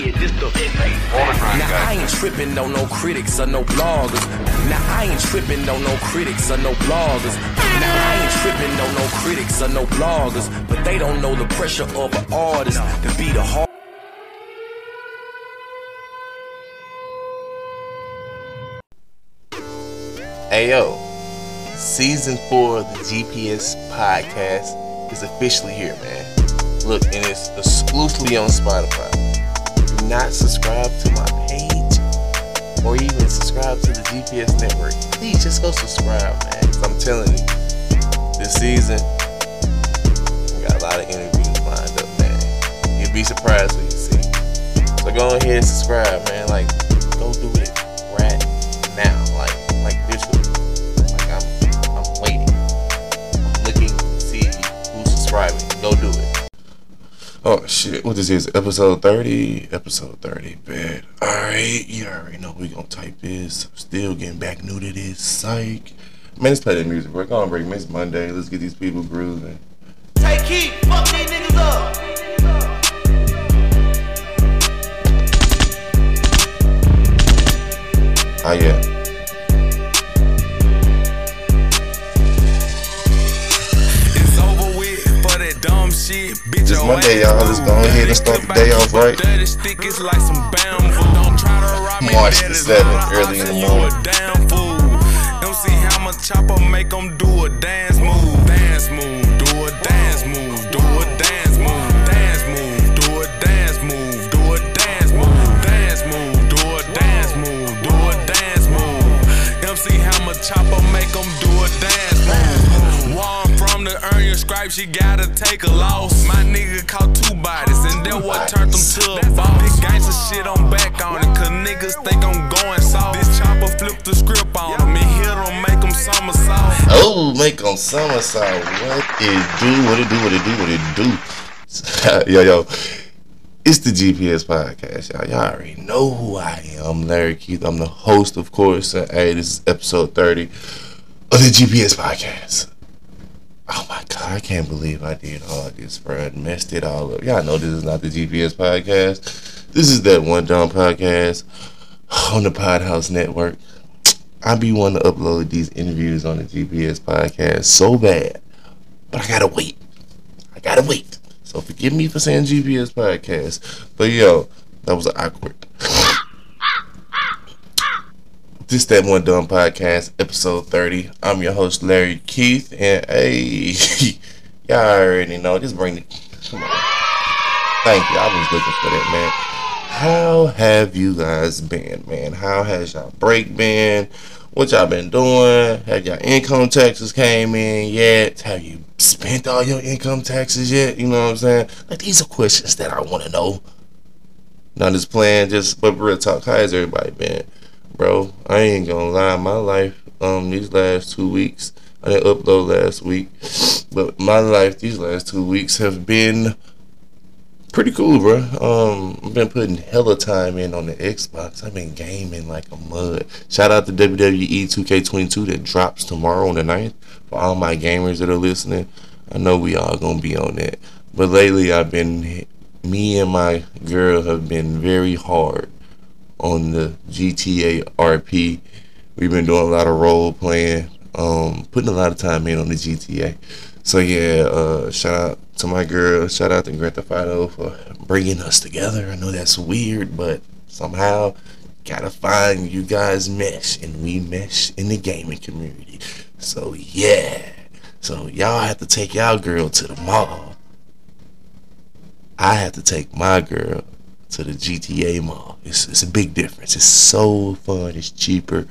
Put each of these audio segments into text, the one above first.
Now I ain't tripping on no critics or no bloggers. Now I ain't tripping on no critics or no bloggers. Now I ain't tripping on no critics or no bloggers. But they don't know the pressure of an artist to be the hard. Hey yo, season four of the GPS podcast is officially here, man. Look, and it's exclusively on Spotify. Not subscribe to my page or even subscribe to the GPS network. Please just go subscribe, man. I'm telling you, this season, we got a lot of interviews lined up, man. You'll be surprised what you see. So go ahead and subscribe, man. Like, Oh shit! What this is? Episode thirty. Episode thirty. Bad. All right. You already know we gonna type this. Still getting back new to this. Psych. Man, let's play that music. We're gonna break. It's Monday. Let's get these people grooving. Take heat, fuck these niggas up. Oh yeah. It's Monday, y'all. Let's go ahead and start the day off right. Dirty stick is like some bamboo. Don't try to rob me, March the 7th, early in the morning. You a damn fool. Don't see how much chopper make 'em do a dance move. Dance move, your stripes, you gotta take a loss. My nigga caught two bodies, and then what turned them to a boss. This gangsta shit I'm back on it, cause niggas think I'm going soft. This chopper flip the script on them and hit them, make them somersault. Oh, make them somersault. What it do? What it do? What it do? What it do? yo, yo. It's the GPS podcast, y'all. Y'all already know who I am. I'm Larry Keith. I'm the host, of course. And, hey, this is episode 30 of the GPS podcast. Oh my god, I can't believe I did all this, bro. I messed it all up. Y'all know this is not the GPS podcast. This is that one dumb podcast on the Podhouse Network. I be wanting to upload these interviews on the GPS podcast so bad, but I gotta wait. I gotta wait. So forgive me for saying GPS podcast, but yo, that was awkward. This that one dumb podcast, episode thirty. I'm your host Larry Keith, and hey, y'all already know. Just bring the come on. Thank you. I was looking for that, man. How have you guys been, man? How has y'all break been? What y'all been doing? Have y'all income taxes came in yet? Have you spent all your income taxes yet? You know what I'm saying? Like these are questions that I want to know. Not just playing, just but real talk. How has everybody been, bro? I ain't gonna lie. My life, um, these last two weeks, I didn't upload last week, but my life these last two weeks have been pretty cool, bro. Um, I've been putting hella time in on the Xbox. I've been gaming like a mud. Shout out to WWE 2K22 that drops tomorrow on the 9th. For all my gamers that are listening, I know we all gonna be on that. But lately, I've been, me and my girl have been very hard on the GTA RP. We've been doing a lot of role playing, um, putting a lot of time in on the GTA. So yeah, uh, shout out to my girl. Shout out to Theft Auto for bringing us together. I know that's weird, but somehow gotta find you guys mesh, and we mesh in the gaming community. So yeah, so y'all have to take y'all girl to the mall. I have to take my girl to the GTA mall. It's it's a big difference. It's so fun. It's cheaper.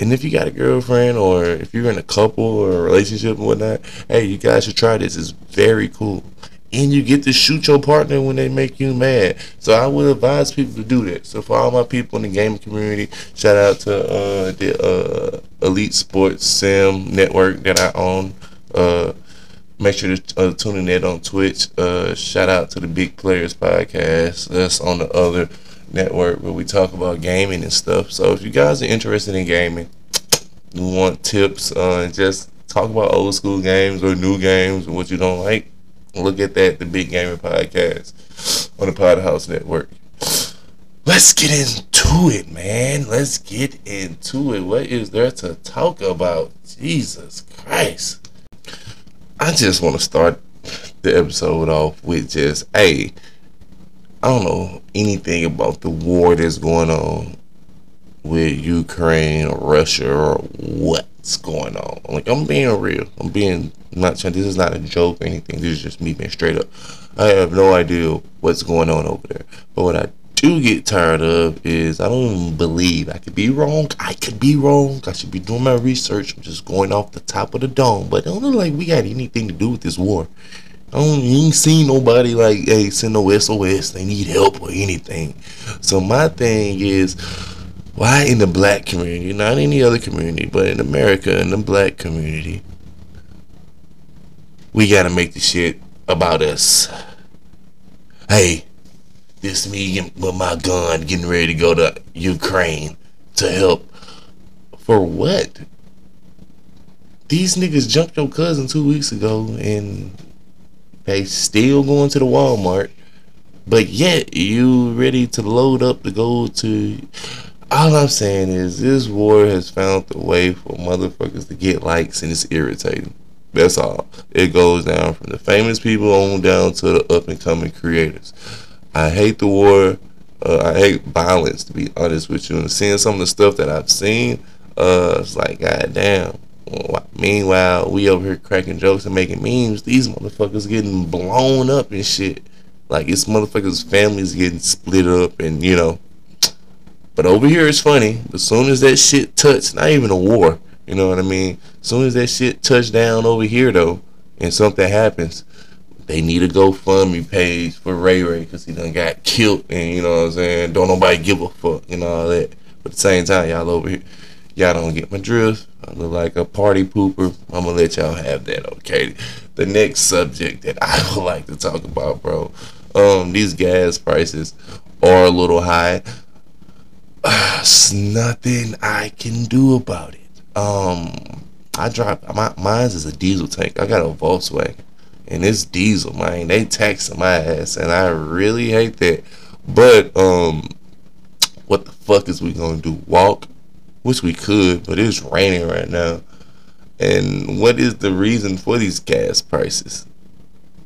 And if you got a girlfriend or if you're in a couple or a relationship and whatnot, hey, you guys should try this. It's very cool. And you get to shoot your partner when they make you mad. So I would advise people to do that. So for all my people in the gaming community, shout out to uh, the uh, Elite Sports Sim network that I own. Uh, make sure to uh, tune in that on Twitch. Uh, shout out to the Big Players podcast. That's on the other network where we talk about gaming and stuff. So if you guys are interested in gaming, you want tips, uh, just talk about old school games or new games or what you don't like, look at that, the Big Gamer Podcast. on the Podhouse Network. Let's get into it, man. Let's get into it. What is there to talk about? Jesus Christ. I just want to start the episode off with just, hey, I don't know anything about the war that's going on with Ukraine or Russia or what's going on. Like I'm being real. I'm being not trying. This is not a joke or anything. This is just me being straight up. I have no idea what's going on over there. But what I do get tired of is I don't believe I could be wrong. I could be wrong. I should be doing my research. I'm just going off the top of the dome. But I don't look like we got anything to do with this war. I don't ain't seen nobody like hey send no SOS. They need help or anything. So my thing is why in the black community, not any other community, but in America, in the black community, we gotta make the shit about us. Hey, this me with my gun getting ready to go to Ukraine to help. For what? These niggas jumped your cousin two weeks ago and they still going to the Walmart, but yet you ready to load up to go to all I'm saying is this war has found a way for motherfuckers to get likes and it's irritating. That's all. It goes down from the famous people on down to the up and coming creators. I hate the war. Uh, I hate violence, to be honest with you. And seeing some of the stuff that I've seen, uh, it's like, goddamn. Meanwhile, we over here cracking jokes and making memes. These motherfuckers getting blown up and shit. Like, it's motherfuckers' families getting split up and, you know, but over here it's funny. As soon as that shit touch, not even a war, you know what I mean? As soon as that shit touch down over here though, and something happens, they need a GoFundMe page for Ray Ray because he done got killed, and you know what I'm saying? Don't nobody give a fuck, and all that. But at the same time, y'all over here, y'all don't get my drift. I look like a party pooper. I'm gonna let y'all have that, okay? The next subject that I would like to talk about, bro. Um, these gas prices are a little high. There's nothing I can do about it. Um, I drive my mine's is a diesel tank. I got a Volkswagen, and it's diesel, man. They taxing my ass, and I really hate that. But um, what the fuck is we gonna do? Walk? Which we could, but it's raining right now. And what is the reason for these gas prices?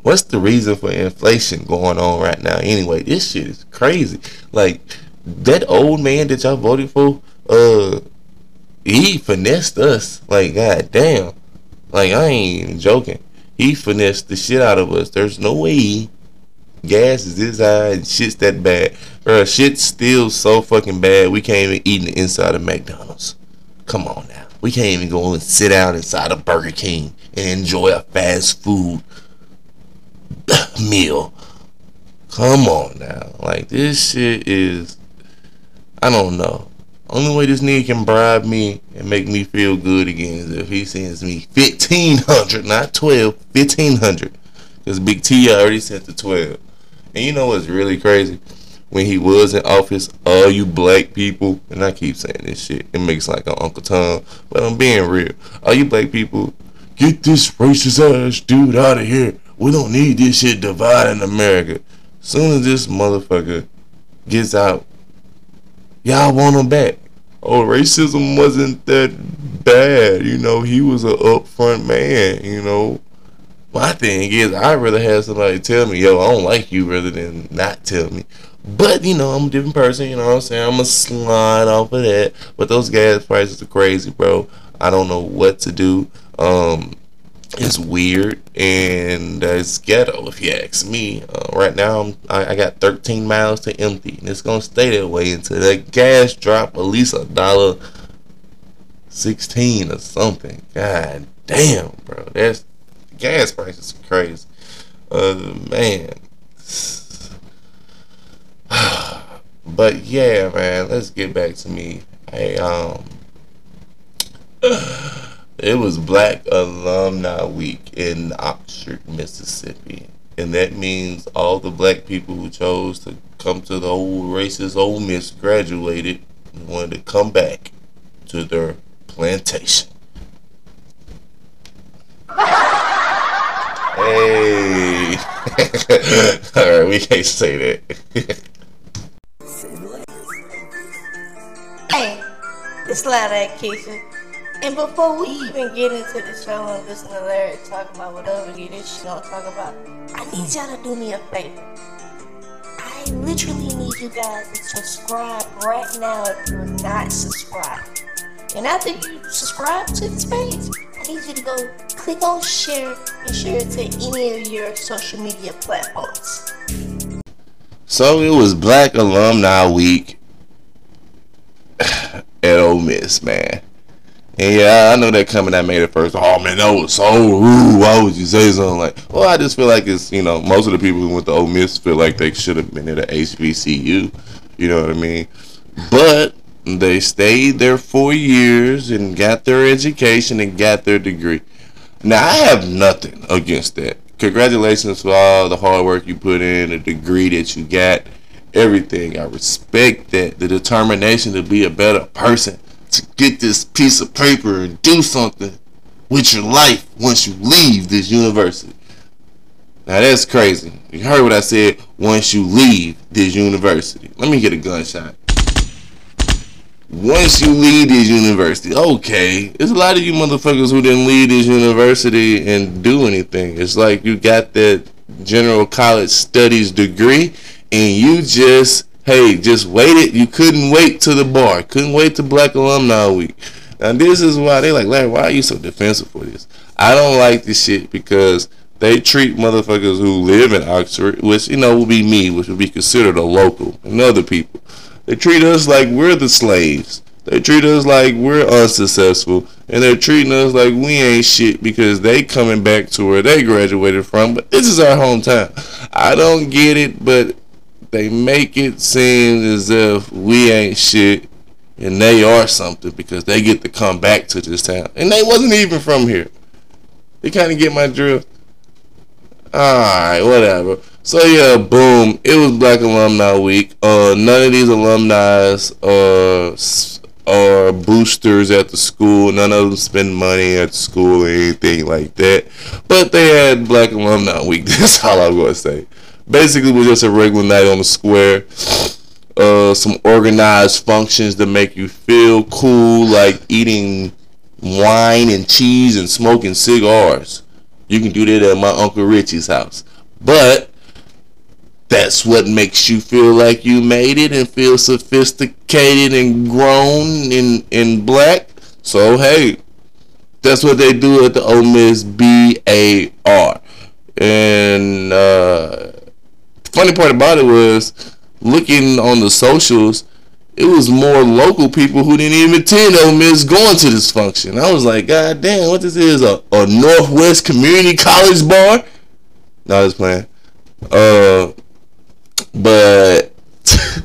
What's the reason for inflation going on right now? Anyway, this shit is crazy. Like that old man that y'all voted for, uh, he finessed us. Like, god damn. Like, I ain't even joking. He finessed the shit out of us. There's no way gas is this high and shit's that bad. Bro, shit's still so fucking bad. We can't even eat the inside of McDonald's. Come on now. We can't even go and sit down inside of Burger King and enjoy a fast food meal. Come on now. Like, this shit is I don't know. Only way this nigga can bribe me and make me feel good again is if he sends me fifteen hundred, not twelve, fifteen hundred. Cause Big T already sent the twelve. And you know what's really crazy? When he was in office, all you black people, and I keep saying this shit, it makes like an Uncle Tom, but I'm being real. All you black people, get this racist ass dude out of here. We don't need this shit dividing America. Soon as this motherfucker gets out y'all want him back. Oh, racism wasn't that bad. You know, he was an upfront man. You know, my thing is, I'd rather have somebody tell me, yo, I don't like you, rather than not tell me. But, you know, I'm a different person. You know what I'm saying? I'm going to slide off of that. But those gas prices are crazy, bro. I don't know what to do. Um, it's weird and it's ghetto if you ask me. Uh, right now, I'm, I, got 13 miles to empty, and it's gonna stay that way until that gas drop at least a dollar 16 or something. God damn, bro, that's gas prices crazy. Uh, man. but yeah, man, let's get back to me. Hey, um. It was Black Alumni Week in Oxford, Mississippi. And that means all the black people who chose to come to the old racist Ole Miss graduated and wanted to come back to their plantation. hey. All right, we can't say that. Hey, it's Loud Keisha. And before we even get into the show and listen to Larry talk about whatever he this shit gonna talk about, I need y'all to do me a favor. I literally need you guys to subscribe right now if you're not subscribed. And after you subscribe to this page, I need you to go click on share and share it to any of your social media platforms. So it was Black Alumni Week at Ole Miss, man. And yeah, I know that coming at me at first. Oh man, that was so rude. Why would you say something like? Well, I just feel like it's you know most of the people who went to Ole Miss feel like they should have been at a HBCU. You know what I mean? But they stayed there four years and got their education and got their degree. Now I have nothing against that. Congratulations for all the hard work you put in, the degree that you got, everything. I respect that. The determination to be a better person to get this piece of paper and do something with your life once you leave this university. Now that's crazy. You heard what I said. Once you leave this university, let me get a gunshot. Once you leave this university, okay, there's a lot of you motherfuckers who didn't leave this university and do anything. It's like you got that general college studies degree and you just hey, just waited. You couldn't wait to the bar. Couldn't wait to Black Alumni Week. Now this is why they like, Larry, why are you so defensive for this? I don't like this shit because they treat motherfuckers who live in Oxford, which you know would be me, which would be considered a local, and other people. They treat us like we're the slaves. They treat us like we're unsuccessful, and they're treating us like we ain't shit because they coming back to where they graduated from. But this is our hometown. I don't get it, but they make it seem as if we ain't shit and they are something because they get to come back to this town. And they wasn't even from here. They kind of get my drift. Alright, whatever. So yeah, boom. It was Black Alumni Week. Uh, none of these alumni uh, are boosters at the school. None of them spend money at school or anything like that. But they had Black Alumni Week. That's all I'm going to say basically was just a regular night on the square. Uh, some organized functions to make you feel cool, like eating wine and cheese and smoking cigars. You can do that at my Uncle Richie's house. But that's what makes you feel like you made it and feel sophisticated and grown in, in black. So, hey, that's what they do at the Ole Miss BAR. And, uh, funny part about it was looking on the socials, it was more local people who didn't even attend Ole Miss going to this function. I was like, God damn, what this is a, a Northwest Community College bar? No, I was playing. Uh, but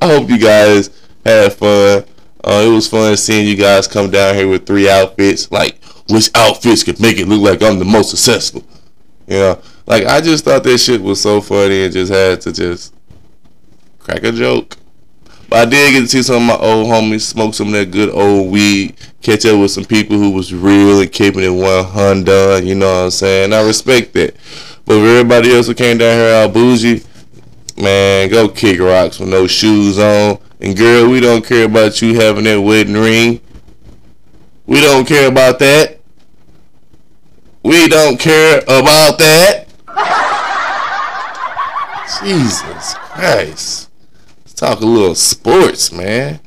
I hope you guys had fun. Uh, it was fun seeing you guys come down here with three outfits. Like, which outfits could make it look like I'm the most successful? You know, like I just thought that shit was so funny and just had to just crack a joke. But I did get to see some of my old homies smoke some of that good old weed, catch up with some people who was real and keeping it one hundred. You know what I'm saying? I respect that. But for everybody else who came down here all bougie, man, go kick rocks with no shoes on. And girl, we don't care about you having that wedding ring. We don't care about that. We don't care about that. Jesus Christ. Let's talk a little sports, man.